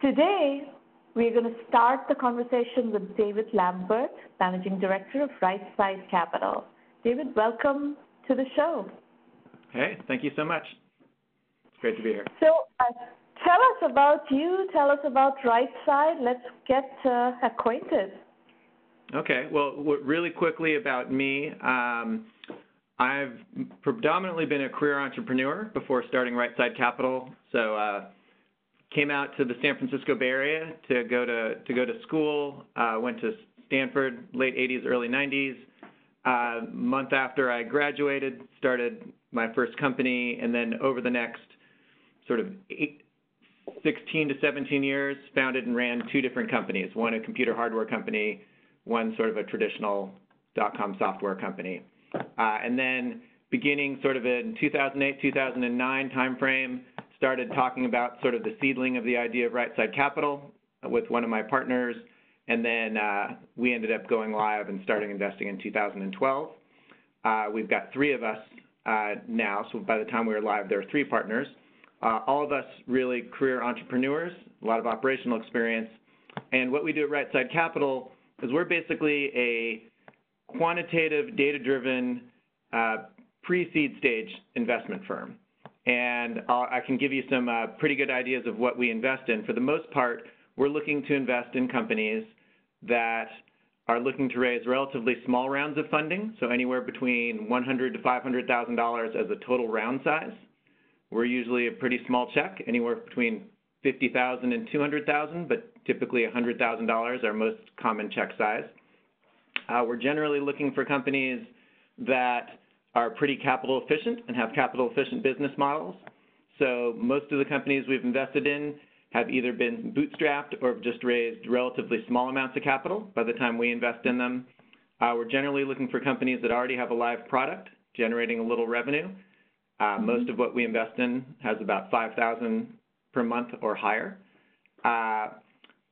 Today, we're going to start the conversation with David Lambert, Managing Director of Right Side Capital. David, welcome to the show. Hey, thank you so much. It's great to be here. So, uh, tell us about you. Tell us about Right Side. Let's get uh, acquainted. Okay. Well, really quickly about me. Um, I've predominantly been a career entrepreneur before starting Right Side Capital. So, uh, came out to the San Francisco Bay Area to go to to go to school. Uh, went to Stanford, late 80s, early 90s. Uh, month after I graduated, started my first company, and then over the next sort of eight, 16 to 17 years, founded and ran two different companies. One a computer hardware company, one sort of a traditional dot-com software company. Uh, and then beginning sort of in 2008, 2009 timeframe, started talking about sort of the seedling of the idea of right side capital with one of my partners. And then uh, we ended up going live and starting investing in 2012. Uh, we've got three of us uh, now, so by the time we were live, there are three partners. Uh, all of us really career entrepreneurs, a lot of operational experience. And what we do at Right Side Capital is we're basically a quantitative, data-driven, uh, pre-seed stage investment firm. And I'll, i can give you some uh, pretty good ideas of what we invest in. For the most part, we're looking to invest in companies that are looking to raise relatively small rounds of funding, so anywhere between 100 to $500,000 as a total round size. We're usually a pretty small check, anywhere between 50,000 and 200,000, but typically $100,000 our most common check size. Uh, we're generally looking for companies that are pretty capital efficient and have capital efficient business models. So most of the companies we've invested in have either been bootstrapped or have just raised relatively small amounts of capital by the time we invest in them. Uh, we're generally looking for companies that already have a live product generating a little revenue. Uh, mm-hmm. most of what we invest in has about 5,000 per month or higher. Uh,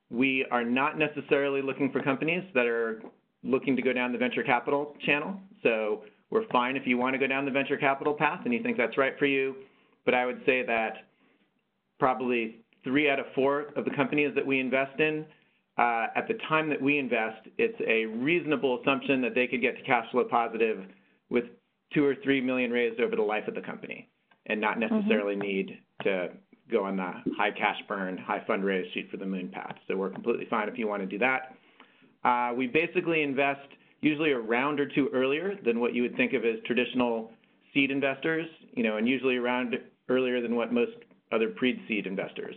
we are not necessarily looking for companies that are looking to go down the venture capital channel. So we're fine if you want to go down the venture capital path and you think that's right for you. But I would say that probably three out of four of the companies that we invest in, uh, at the time that we invest, it's a reasonable assumption that they could get to cash flow positive with two or three million raised over the life of the company and not mm-hmm. necessarily mm-hmm. need to go on the high cash burn, high fundraise, shoot for the moon path. So we're completely fine if you want to do that. Uh, we basically invest usually a round or two earlier than what you would think of as traditional seed investors, you know, and usually around earlier than what most other pre-seed investors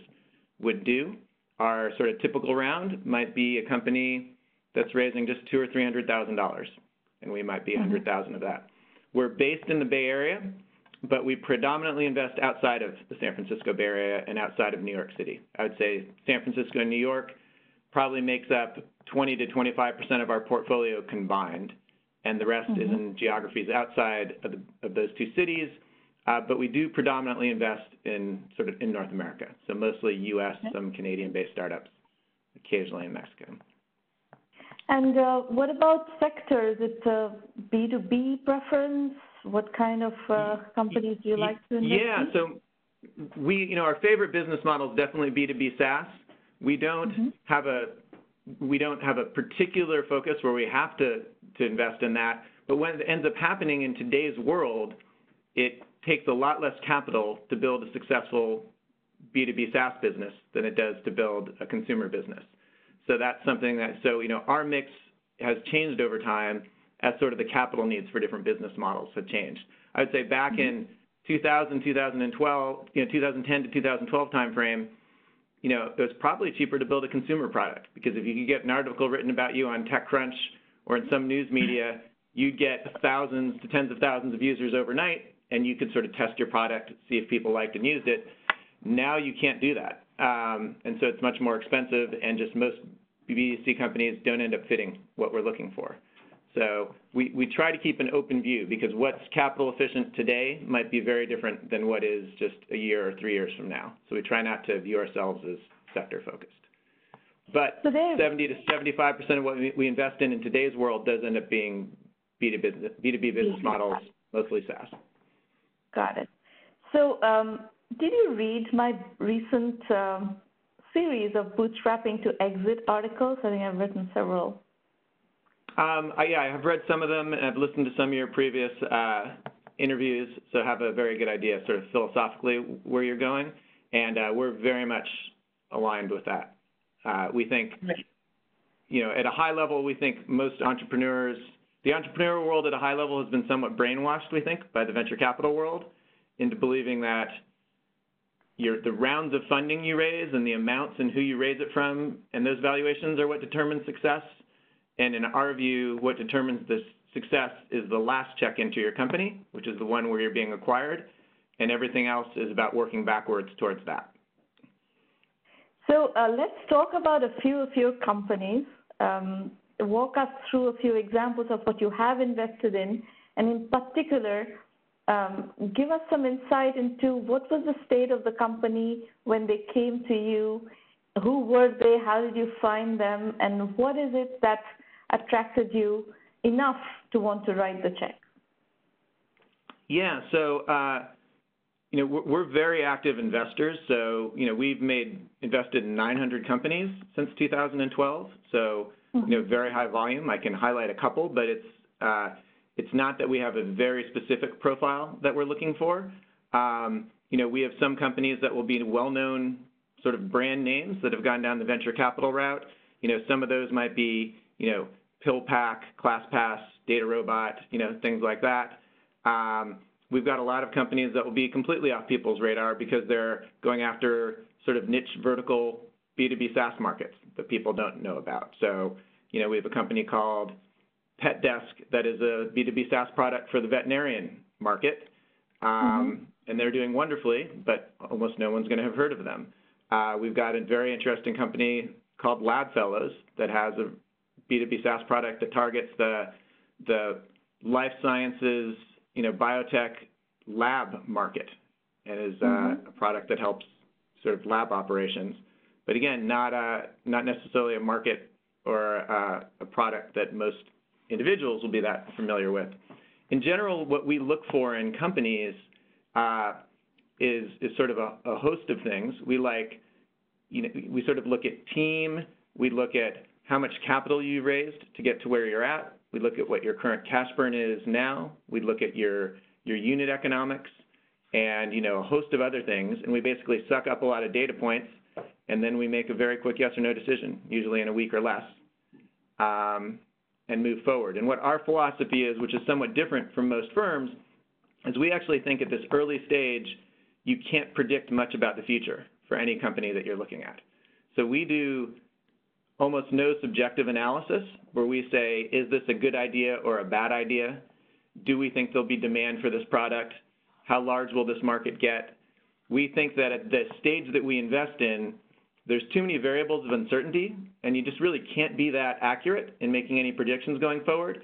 would do. Our sort of typical round might be a company that's raising just two or three hundred thousand dollars, and we might be a hundred thousand of that. We're based in the Bay Area, but we predominantly invest outside of the San Francisco Bay Area and outside of New York City. I would say San Francisco and New York probably makes up 20 to 25 percent of our portfolio combined, and the rest mm-hmm. is in geographies outside of, the, of those two cities. Uh, but we do predominantly invest in sort of in North America, so mostly U.S., okay. some Canadian-based startups, occasionally in Mexico. And uh, what about sectors? Is it a B2B preference? What kind of uh, companies do you like to invest yeah, in? Yeah, so we, you know, our favorite business model is definitely B2B SaaS. We don't mm-hmm. have a we don't have a particular focus where we have to, to invest in that. But when it ends up happening in today's world, it takes a lot less capital to build a successful B2B SaaS business than it does to build a consumer business. So that's something that, so, you know, our mix has changed over time as sort of the capital needs for different business models have changed. I would say back in 2000, 2012, you know, 2010 to 2012 timeframe, you know, it was probably cheaper to build a consumer product because if you could get an article written about you on TechCrunch or in some news media, you'd get thousands to tens of thousands of users overnight, and you could sort of test your product, see if people liked and used it. Now you can't do that, um, and so it's much more expensive, and just most B2C companies don't end up fitting what we're looking for. So we, we try to keep an open view because what's capital efficient today might be very different than what is just a year or three years from now. So we try not to view ourselves as sector focused. But so 70 to 75 percent of what we invest in in today's world does end up being B2B, B2B business models, mostly SaaS. Got it. So um, did you read my recent um, series of bootstrapping to exit articles? I think I've written several. Um, I, yeah, I have read some of them, and I've listened to some of your previous uh, interviews, so have a very good idea, sort of philosophically, where you're going, and uh, we're very much aligned with that. Uh, we think, you know, at a high level, we think most entrepreneurs, the entrepreneurial world at a high level has been somewhat brainwashed, we think, by the venture capital world into believing that your, the rounds of funding you raise and the amounts and who you raise it from and those valuations are what determine success. And in our view, what determines the success is the last check into your company, which is the one where you're being acquired, and everything else is about working backwards towards that. So uh, let's talk about a few of your companies. Um, walk us through a few examples of what you have invested in, and in particular, um, give us some insight into what was the state of the company when they came to you, who were they, how did you find them, and what is it that attracted you enough to want to write the check? Yeah, so uh, you know we're, we're, very active investors. So you know we've made invested in 900 companies since 2012. So mm-hmm. you know very high volume. I can highlight a couple, but it's uh, it's not that we have a very specific profile that we're looking for. Um, you know, we have some companies that will be well-known sort of brand names that have gone down the venture capital route. You know, some of those might be, you know, PillPack, ClassPass, DataRobot, you know, things like that. Um, we've got a lot of companies that will be completely off people's radar because they're going after sort of niche vertical B2B SaaS markets that people don't know about. So, you know, we have a company called Pet Desk that is a B2B SaaS product for the veterinarian market. Um, mm-hmm. And they're doing wonderfully, but almost no one's going to have heard of them. Uh, we've got a very interesting company called LabFellows that has a B2B SaaS product that targets the, the life sciences, you know, biotech lab market and is uh, mm-hmm. a product that helps sort of lab operations. But again, not, a, not necessarily a market or a, a product that most individuals will be that familiar with. In general, what we look for in companies uh, is, is sort of a, a, host of things. We like, you know, we sort of look at team, we look at how much capital you raised to get to where you're at. We look at what your current cash burn is now. We look at your, your unit economics and, you know, a host of other things. And we basically suck up a lot of data points and then we make a very quick yes or no decision, usually in a week or less. Um, and move forward. And what our philosophy is, which is somewhat different from most firms, is we actually think at this early stage, you can't predict much about the future for any company that you're looking at. So we do almost no subjective analysis where we say, is this a good idea or a bad idea? Do we think there'll be demand for this product? How large will this market get? We think that at the stage that we invest in, there's too many variables of uncertainty, and you just really can't be that accurate in making any predictions going forward.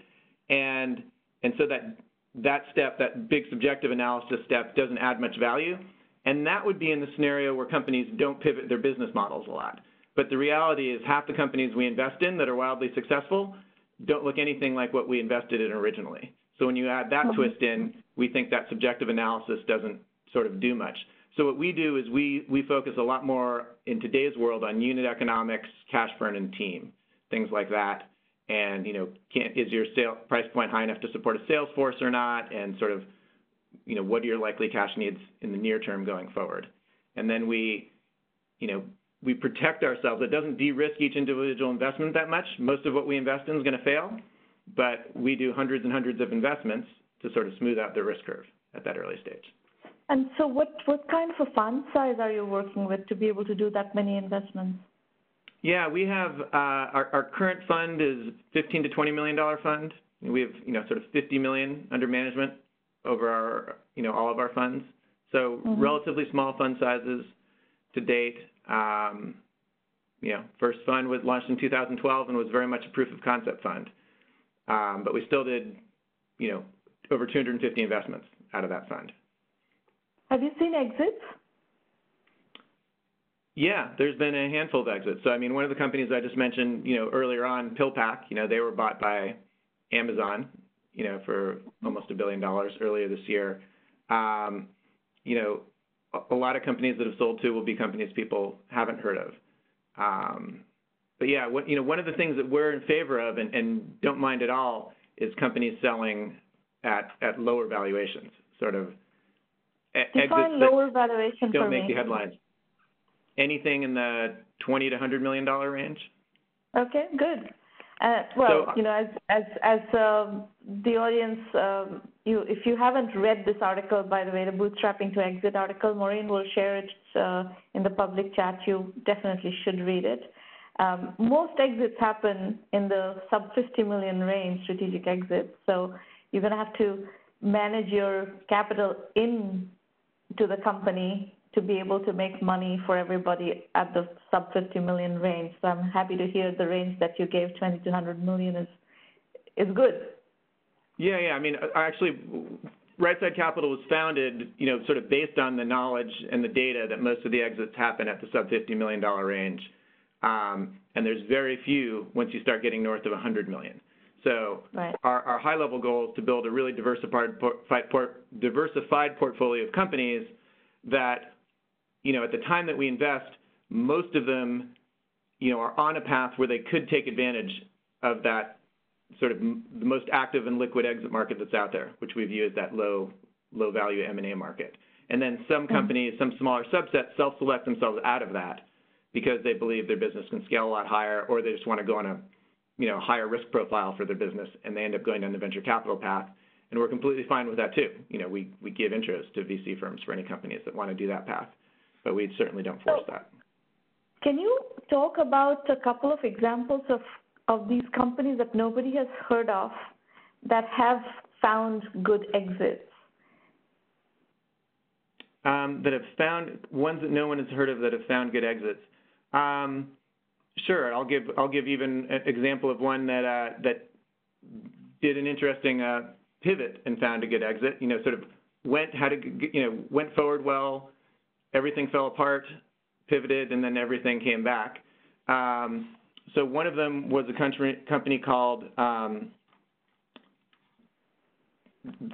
And, and so that, that step, that big subjective analysis step, doesn't add much value. And that would be in the scenario where companies don't pivot their business models a lot. But the reality is half the companies we invest in that are wildly successful don't look anything like what we invested in originally. So when you add that mm -hmm. twist in, we think that subjective analysis doesn't sort of do much. So what we do is we, we focus a lot more in today's world on unit economics, cash burn, and team, things like that. And, you know, can, is your sale price point high enough to support a sales force or not? And sort of, you know, what are your likely cash needs in the near term going forward? And then we, you know, we protect ourselves. It doesn't de-risk each individual investment that much. Most of what we invest in is going to fail, but we do hundreds and hundreds of investments to sort of smooth out the risk curve at that early stage. And so what, what kind of a fund size are you working with to be able to do that many investments? Yeah, we have uh, our, our current fund is 15 to 20 million dollar fund. We have you know sort of 50 million under management over our you know all of our funds. So mm-hmm. relatively small fund sizes to date. Um, you know, first fund was launched in 2012 and was very much a proof of concept fund. Um, but we still did you know over 250 investments out of that fund. Have you seen exits? Yeah, there's been a handful of exits. So, I mean, one of the companies I just mentioned, you know, earlier on, PillPack, you know, they were bought by Amazon, you know, for almost a billion dollars earlier this year. Um, you know, a lot of companies that have sold to will be companies people haven't heard of. Um, but yeah, what, you know, one of the things that we're in favor of and, and don't mind at all is companies selling at, at lower valuations, sort of Define lower valuation don't for make me. the headlines. Anything in the 20 to 100 million dollar range. Okay, good. Uh, well, So- you know, as as as um, the audience, um, you if you haven't read this article, by the way, the bootstrapping to exit article, Maureen will share it uh, in the public chat. You definitely should read it. Um, most exits happen in the sub 50 million range, strategic exits. So you're going to have to manage your capital in to the company to be able to make money for everybody at the sub 50 million range. So I'm happy to hear the range that you gave, 20 to 100 million, is is good. Yeah, yeah. I mean, uh, actually, Right Side Capital was founded, you know, sort of based on the knowledge and the data that most of the exits happen at the sub $50 million range. Um, and there's very few once you start getting north of 100 million. So Right. our, our high-level goal is to build a really diversified, por- port, diversified portfolio of companies that, you know, at the time that we invest, most of them, you know, are on a path where they could take advantage of that sort of the most active and liquid exit market that's out there, which we view as that low low value M&A market. And then some mm-hmm. companies, some smaller subsets self-select themselves out of that because they believe their business can scale a lot higher or they just want to go on a you know, higher risk profile for their business and they end up going down the venture capital path. And we're completely fine with that too. You know, we, we give intros to VC firms for any companies that want to do that path, but we certainly don't force that. Can you talk about a couple of examples of of these companies that nobody has heard of that have found good exits? um, that have found ones that no one has heard of that have found good exits. Um, sure, I'll give I'll give even an example of one that uh, that did an interesting uh, pivot and found a good exit. You know, sort of went had a you know went forward well, everything fell apart, pivoted, and then everything came back. Um, so one of them was a country, company called um,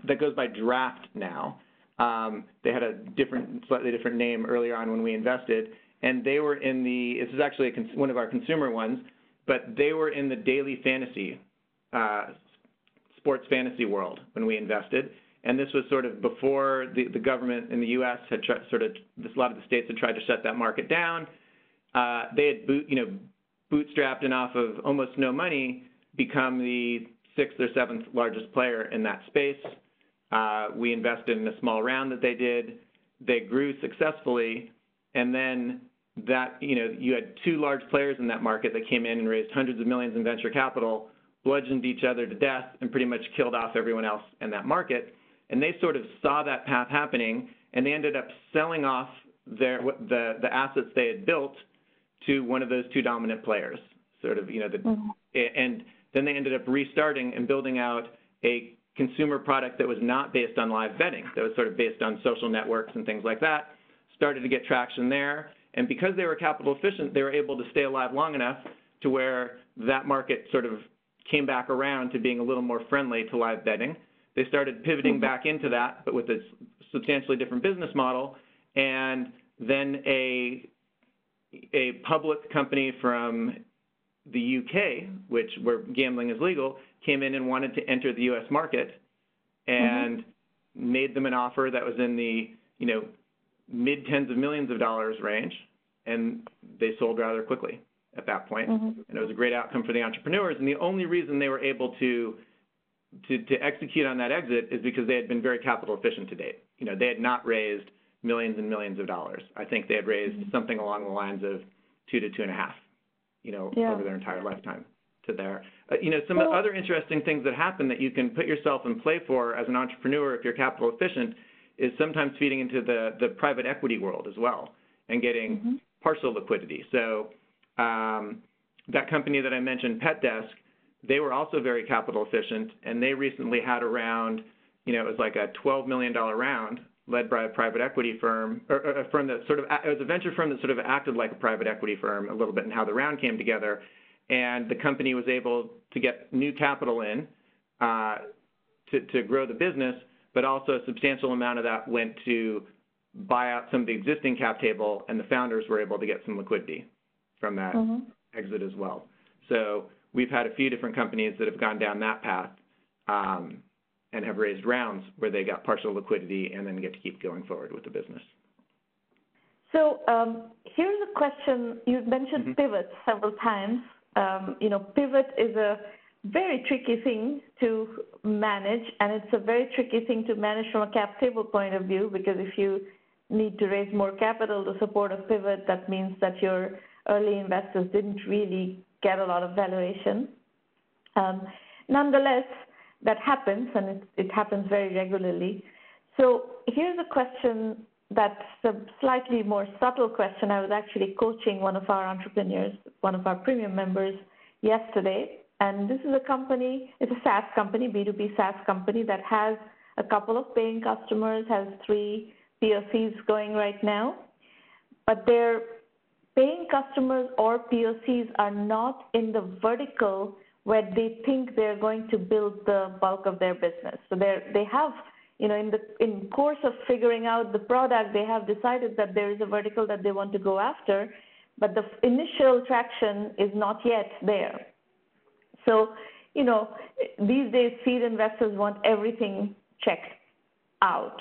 that goes by Draft now. Um, they had a different, slightly different name earlier on when we invested, and they were in the. This is actually a one of our consumer ones, but they were in the daily fantasy, uh, sports fantasy world when we invested, and this was sort of before the, the government in the U.S. had tried, sort of this, a lot of the states had tried to shut that market down. Uh, they had boot, you know, bootstrapped and off of almost no money become the sixth or seventh largest player in that space. Uh, we invested in a small round that they did. They grew successfully, and then that you know you had two large players in that market that came in and raised hundreds of millions in venture capital, bludgeoned each other to death, and pretty much killed off everyone else in that market. And they sort of saw that path happening, and they ended up selling off their the the assets they had built to one of those two dominant players. Sort of you know the Mhm. and then they ended up restarting and building out a consumer product that was not based on live betting, that was sort of based on social networks and things like that, started to get traction there. And because they were capital efficient, they were able to stay alive long enough to where that market sort of came back around to being a little more friendly to live betting. They started pivoting Mhm. back into that, but with a substantially different business model. And then a a public company from the UK, which where gambling is legal, came in and wanted to enter the U.S. market, and made them an offer that was in the you know mid tens of millions of dollars range, and they sold rather quickly at that point. Mhm. And it was a great outcome for the entrepreneurs. And the only reason they were able to to, to execute on that exit is because they had been very capital efficient to date. You know, they had not raised millions and millions of dollars. I think they had raised Mhm. something along the lines of two to two and a half, you know, Yeah. over their entire lifetime to there. Uh, you know, some Well- other interesting things that happen that you can put yourself in play for as an entrepreneur if you're capital efficient is sometimes feeding into the, the private equity world as well and getting Mhm. partial liquidity. So um, that company that I mentioned, PetDesk, they were also very capital efficient, and they recently had a round, you know, it was like a $12 million round led by a private equity firm, or a firm that sort of, it was a venture firm that sort of acted like a private equity firm a little bit in how the round came together. And the company was able to get new capital in uh, to, to grow the business, but also a substantial amount of that went to buy out some of the existing cap table, and the founders were able to get some liquidity from that hmm exit as well. So we've had a few different companies that have gone down that path um, and have raised rounds where they got partial liquidity and then get to keep going forward with the business. So um, here's a question. You mentioned Mhm. pivot several times. Um, you know, pivot is a very tricky thing to manage, and it's a very tricky thing to manage from a cap table point of view because if you need to raise more capital to support a pivot, that means that your early investors didn't really get a lot of valuation. Um, nonetheless, that happens, and it, it happens very regularly. So here's a question that's a slightly more subtle question. I was actually coaching one of our entrepreneurs, one of our premium members, yesterday, and this is a company, it's a SaaS company, B2B SaaS company that has a couple of paying customers, has three POCs going right now, but their paying customers or POCs are not in the vertical where they think they're going to build the bulk of their business. So they they have, you know, in the in course of figuring out the product, they have decided that there is a vertical that they want to go after, but the initial traction is not yet there. So, you know, these days seed investors want everything checked out.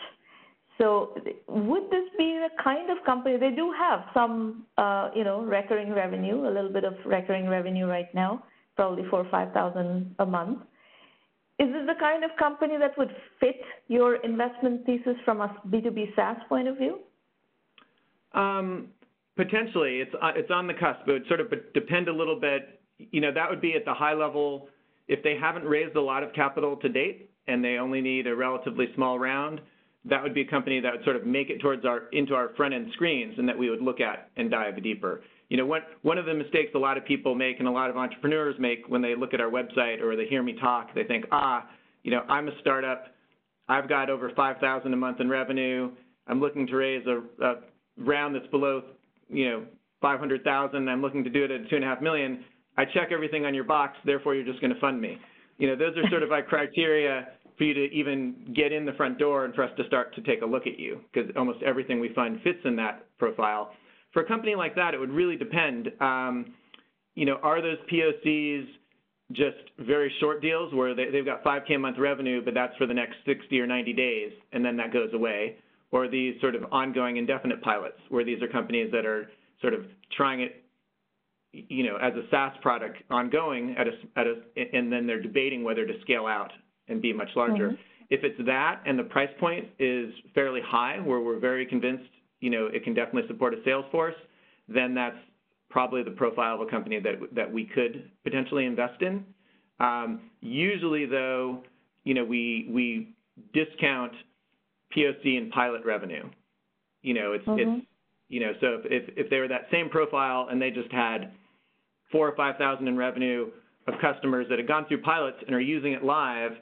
So would this be the kind of company, they do have some, uh, you know, recurring revenue, a little bit of recurring revenue right now, probably four or 5,000 a month. Is this the kind of company that would fit your investment thesis from a B2B SaaS point of view? Um, potentially, it's uh, it's on the cusp. But it would sort of depend a little bit. You know, that would be at the high level. If they haven't raised a lot of capital to date and they only need a relatively small round, that would be a company that would sort of make it towards our into our front end screens and that we would look at and dive deeper. You know, one one of the mistakes a lot of people make and a lot of entrepreneurs make when they look at our website or they hear me talk, they think, ah, you know, I'm a startup. I've got over 5,000 a month in revenue. I'm looking to raise a, a round that's below, you know, 500,000. I'm looking to do it at two and a half million. I check everything on your box, therefore you're just going to fund me. You know, those are sort of our criteria for you to even get in the front door and for us to start to take a look at you because almost everything we fund fits in that profile. For a company like that, it would really depend. Um, you know, are those POCs just very short deals where they, they've got 5K a month revenue, but that's for the next 60 or 90 days, and then that goes away? Or these sort of ongoing indefinite pilots where these are companies that are sort of trying it you know, as a SaaS product ongoing at a, at a, and then they're debating whether to scale out and be much larger. Mhm. If it's that and the price point is fairly high, where we're very convinced, you know, it can definitely support a sales force, then that's probably the profile of a company that that we could potentially invest in. Um, usually, though, you know, we we discount POC and pilot revenue. You know, it's Mhm. it's you know, so if, if if they were that same profile and they just had four or five thousand in revenue of customers that had gone through pilots and are using it live,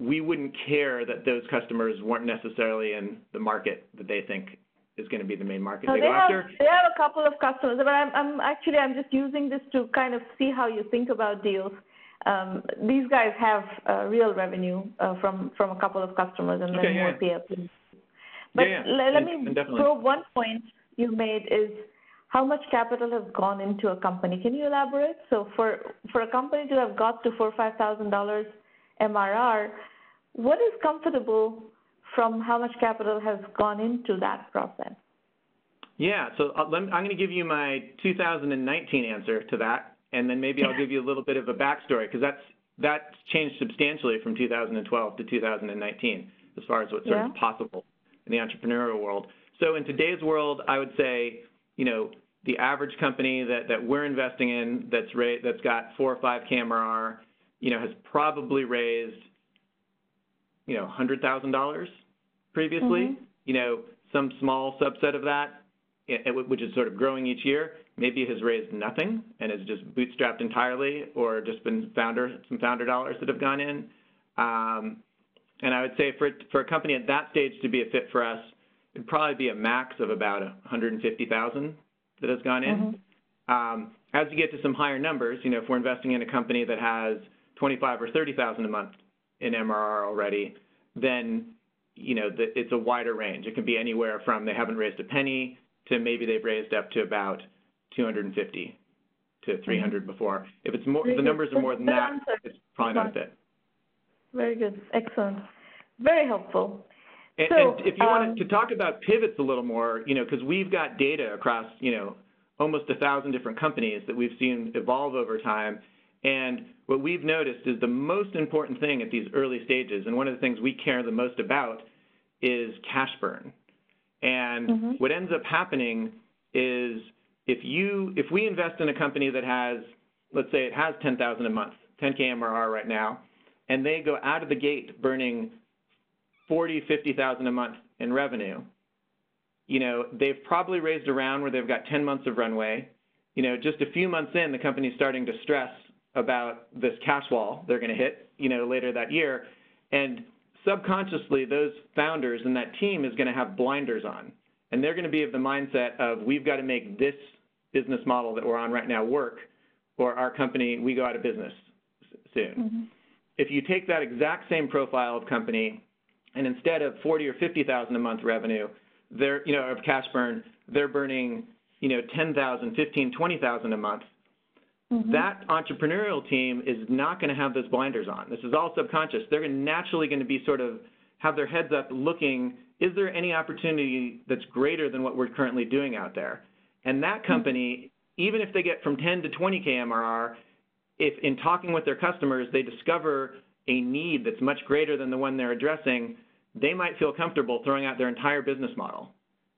we wouldn't care that those customers weren't necessarily in the market that they think is going to be the main market they they go have, after. they have a couple of customers, but I'm, I'm actually I'm just using this to kind of see how you think about deals. Um, these guys have uh, real revenue uh, from from a couple of customers and then Okay, more yeah. PLCs. But Yeah, yeah. le- let And- me and probe one point you made is how much capital has gone into a company. Can you elaborate? So for for a company to have got to four or five thousand dollars MRR, what is comfortable from how much capital has gone into that process? Yeah, so uh, I'm going to give you my 2019 answer to that, and then maybe I'll give you a little bit of a backstory because that's that's changed substantially from 2012 to 2019 as far as what's sort of possible in the entrepreneurial world. So in today's world, I would say, you know, the average company that, that we're investing in that's ra- that's got four or five KMRR, you know, has probably raised, you know, hundred thousand dollars previously. Mhm. You know, some small subset of that, which is sort of growing each year, maybe has raised nothing and is just bootstrapped entirely, or just been founder some founder dollars that have gone in. Um, and I would say for for a company at that stage to be a fit for us, it'd probably be a max of about 150,000 that has gone in. Um, as you get to some higher numbers, you know, if we're investing in a company that has 25 or 30,000 a month in MRR already, then you know the, it's a wider range. It can be anywhere from they haven't raised a penny to maybe they've raised up to about 250 to 300 before. If it's more, Very the good. numbers are more than that, answer. it's probably not a fit. Very good. Excellent. Very helpful. And, So, and if you um, wanted to talk about pivots a little more, you know, because we've got data across, you know, almost a thousand different companies that we've seen evolve over time. And what we've noticed is the most important thing at these early stages, and one of the things we care the most about, is cash burn. And Mhm. what ends up happening is if you if we invest in a company that has, let's say it has 10,000 a month, 10k MRR right now, and they go out of the gate burning 40, 50,000 a month in revenue, you know, they've probably raised around where they've got 10 months of runway. You know, just a few months in, the company's starting to stress about this cash wall they're going to hit, you know, later that year. And subconsciously, those founders and that team is going to have blinders on. And they're going to be of the mindset of, we've got to make this business model that we're on right now work, or our company, we go out of business soon. Mhm. If you take that exact same profile of company, and instead of 40 or 50,000 a month revenue, they're, you know, of cash burn, they're burning, you know, 10,000, 15, 20,000 a month. Mhm. That entrepreneurial team is not going to have those blinders on. This is all subconscious. They're naturally going to be sort of have their heads up looking, is there any opportunity that's greater than what we're currently doing out there? And that company, even if they get from 10 to 20K MRR, if in talking with their customers, they discover a need that's much greater than the one they're addressing, they might feel comfortable throwing out their entire business model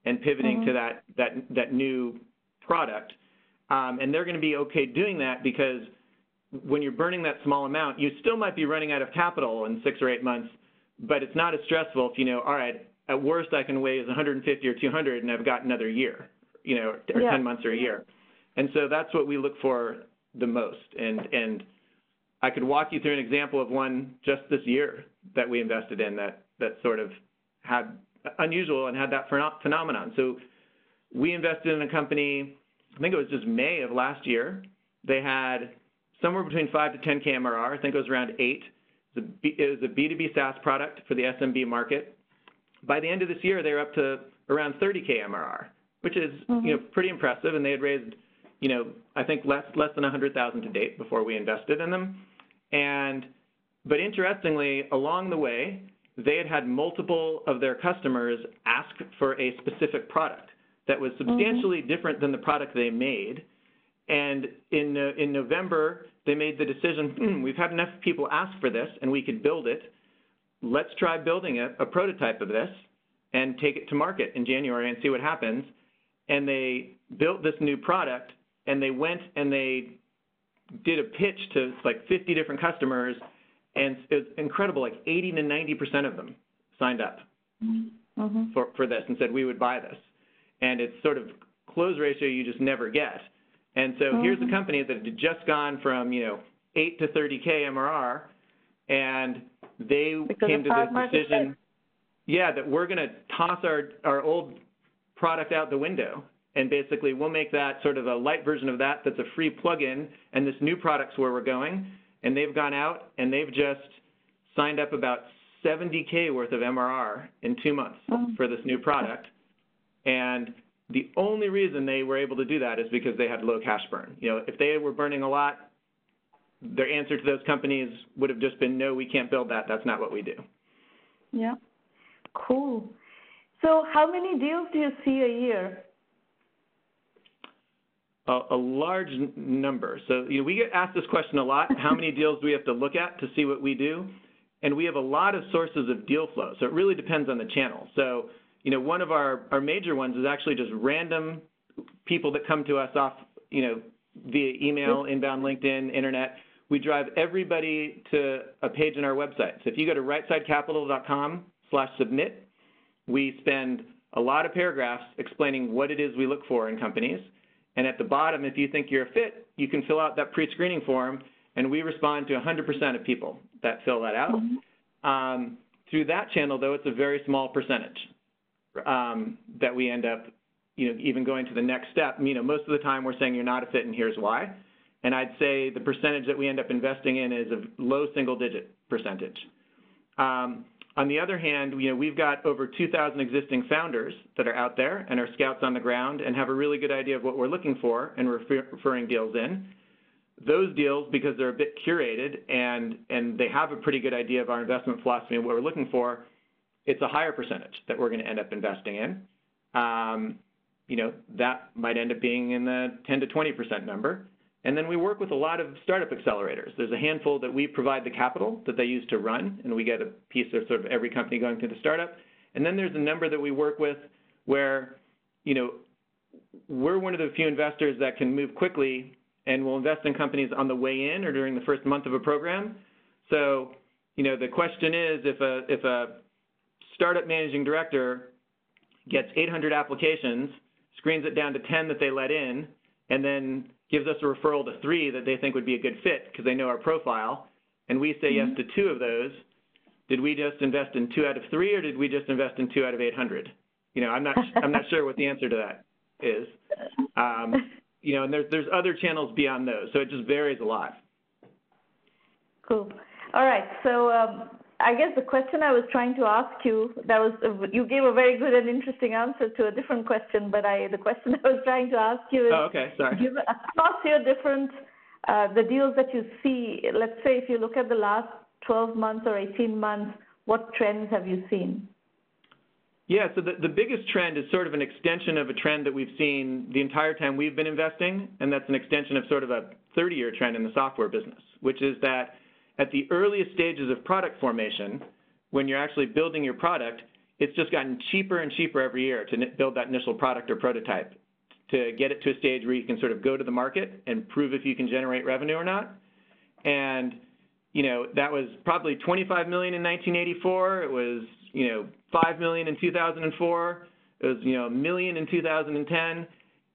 and pivoting Mhm. to that, that, that new product. Um, and they're going to be okay doing that because when you're burning that small amount, you still might be running out of capital in six or eight months, but it's not as stressful if you know, all right, at worst I can raise 150 or 200 and I've got another year, you know, or Yeah. 10 months or a year. And so that's what we look for the most. And, and I could walk you through an example of one just this year that we invested in that, that sort of had unusual and had that phenomenon. So we invested in a company, I think it was just May of last year. They had somewhere between 5 to 10 K MRR. I think it was around 8. It was, a B, it was a B2B SaaS product for the SMB market. By the end of this year, they were up to around 30 K MRR, which is Mhm. you know pretty impressive. And they had raised, you know, I think less less than 100,000 to date before we invested in them. And but interestingly, along the way, they had had multiple of their customers ask for a specific product that was substantially different than the product they made. And in, uh, in November, they made the decision, hmm, we've had enough people ask for this and we could build it. Let's try building a, a prototype of this and take it to market in January and see what happens. And they built this new product and they went and they did a pitch to like 50 different customers and it was incredible, like 80 to 90% of them signed up Mhm. for, for this and said we would buy this. And it's sort of close ratio you just never get. And so here's a company that had just gone from, you know, 8 to 30K MRR, and they Because came to this decision, fit. yeah, that we're going to toss our, our old product out the window. And basically, we'll make that sort of a light version of that that's a free plugin, and this new product's where we're going. And they've gone out and they've just signed up about 70K worth of MRR in two months Mhm. for this new product. And the only reason they were able to do that is because they had low cash burn. You know, if they were burning a lot, their answer to those companies would have just been, no, we can't build that. That's not what we do. Yeah. Cool. So how many deals do you see a year? A, a large n- number. So, you know, we get asked this question a lot. How many deals do we have to look at to see what we do? And we have a lot of sources of deal flow. So it really depends on the channel. So, you know, one of our, our major ones is actually just random people that come to us off, you know, via email, inbound LinkedIn, internet. We drive everybody to a page on our website. So if you go to rightsidecapital.com slash submit, we spend a lot of paragraphs explaining what it is we look for in companies. And at the bottom, if you think you're a fit, you can fill out that pre-screening form, and we respond to 100% of people that fill that out. Um, through that channel, though, it's a very small percentage um, that we end up, you know, even going to the next step. You know, most of the time we're saying you're not a fit, and here's why. And I'd say the percentage that we end up investing in is a low single-digit percentage. Um, on the other hand, you know, we've got over 2,000 existing founders that are out there and are scouts on the ground and have a really good idea of what we're looking for and refer referring deals in. those deals, because they're a bit curated and, and they have a pretty good idea of our investment philosophy and what we're looking for, it's a higher percentage that we're going to end up investing in. Um, you know, that might end up being in the 10 to 20% number. And then we work with a lot of startup accelerators. There's a handful that we provide the capital that they use to run, and we get a piece of sort of every company going through the startup. And then there's a number that we work with where, you know, we're one of the few investors that can move quickly and will invest in companies on the way in or during the first month of a program. So, you know, the question is if a, if a startup managing director gets 800 applications, screens it down to 10 that they let in, and then gives us a referral to three that they think would be a good fit because they know our profile, and we say mm-hmm. yes to two of those, did we just invest in two out of three, or did we just invest in two out of 800? You know, I'm not I'm not sure what the answer to that is. Um, you know, and there's there's other channels beyond those, so it just varies a lot. Cool. All right. So um, I guess the question I was trying to ask you, that was you gave a very good and interesting answer to a different question, but I the question I was trying to ask you is, oh, okay, sorry. Given, across your different uh, the deals that you see, let's say if you look at the last 12 months or 18 months, what trends have you seen? Yeah, so the, the biggest trend is sort of an extension of a trend that we've seen the entire time we've been investing, and that's an extension of sort of a 30 year trend in the software business, which is that at the earliest stages of product formation, when you're actually building your product, it's just gotten cheaper and cheaper every year to build that initial product or prototype to get it to a stage where you can sort of go to the market and prove if you can generate revenue or not. And you know, that was probably 25 million in 1984. It was, you know, 5 million in 2004. It was, you know, a million in 2010.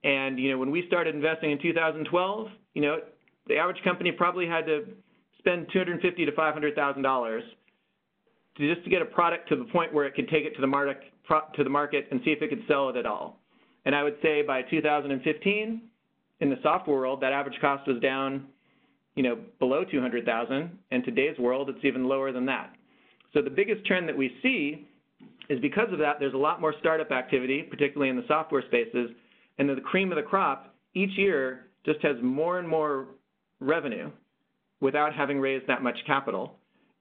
And, you know, when we started investing in 2012, you know, the average company probably had to spend 250 to 500,000 dollars just to get a product to the point where it could take it to the market to the market and see if it could sell it at all. And I would say by 2015, in the software world, that average cost was down, you know, below 200,000. In today's world, it's even lower than that. So the biggest trend that we see is because of that, there's a lot more startup activity, particularly in the software spaces, and the cream of the crop each year just has more and more revenue without having raised that much capital.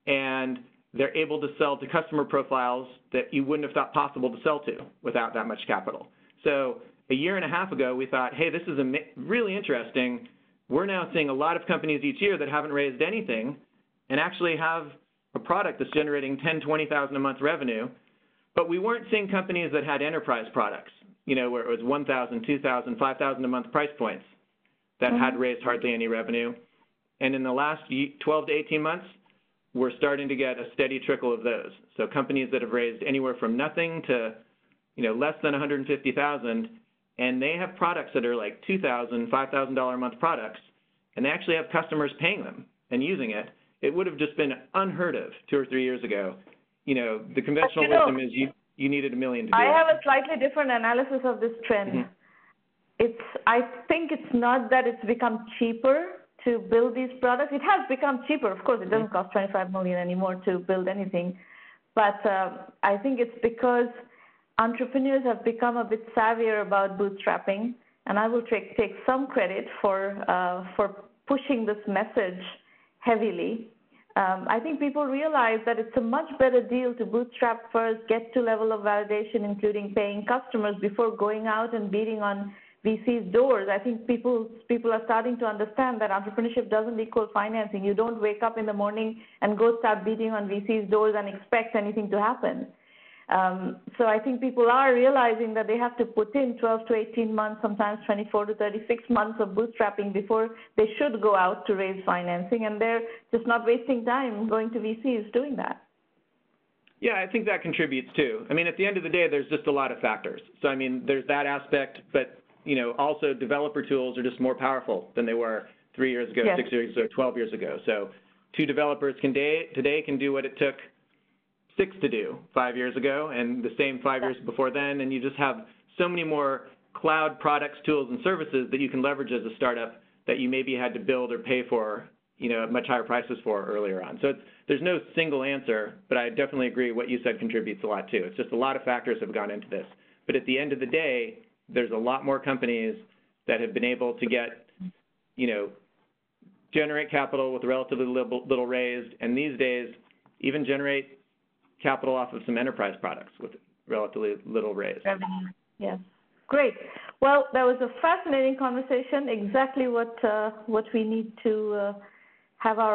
And they're able to sell to customer profiles that you wouldn't have thought possible to sell to without that much capital. So a year and a half ago, we thought, hey, this is really interesting. We're now seeing a lot of companies each year that haven't raised anything and actually have a product that's generating 10, 20,000 a month revenue. But we weren't seeing companies that had enterprise products, you know, where it was 1,000, 2,000, 5,000 a month price points that mm-hmm. had raised hardly any revenue. And in the last 12 to 18 months, we're starting to get a steady trickle of those. So companies that have raised anywhere from nothing to, you know, less than 150,000, and they have products that are like 2,000, 5,000 dollar a month products, and they actually have customers paying them and using it. It would have just been unheard of two or three years ago. You know, the conventional wisdom is you you needed a million to do I it. have a slightly different analysis of this trend. Mm-hmm. It's I think it's not that it's become cheaper to build these products. It has become cheaper. Of course, it doesn't cost 25 million anymore to build anything, but uh, I think it's because entrepreneurs have become a bit savvier about bootstrapping, and I will take take some credit for uh, for pushing this message heavily. Um, I think people realize that it's a much better deal to bootstrap first, get to level of validation, including paying customers, before going out and beating on VC's doors. I think people people are starting to understand that entrepreneurship doesn't equal financing. You don't wake up in the morning and go start beating on VC's doors and expect anything to happen. Um, so I think people are realizing that they have to put in 12 to 18 months, sometimes 24 to 36 months of bootstrapping before they should go out to raise financing, and they're just not wasting time going to VCs doing that. Yeah, I think that contributes too. I mean, at the end of the day, there's just a lot of factors. So I mean, there's that aspect, but you know, also developer tools are just more powerful than they were three years ago, yes. six years ago, 12 years ago. So two developers can day, today can do what it took six to do five years ago and the same five years before then. And you just have so many more cloud products, tools, and services that you can leverage as a startup that you maybe had to build or pay for, you know, at much higher prices for earlier on. So there's no single answer, but I definitely agree what you said contributes a lot too. It's just a lot of factors have gone into this. But at the end of the day, there's a lot more companies that have been able to get, you know, generate capital with relatively little, little raised, and these days, even generate capital off of some enterprise products with relatively little raised. Yes. Great. Well, that was a fascinating conversation. Exactly what uh, what we need to uh, have our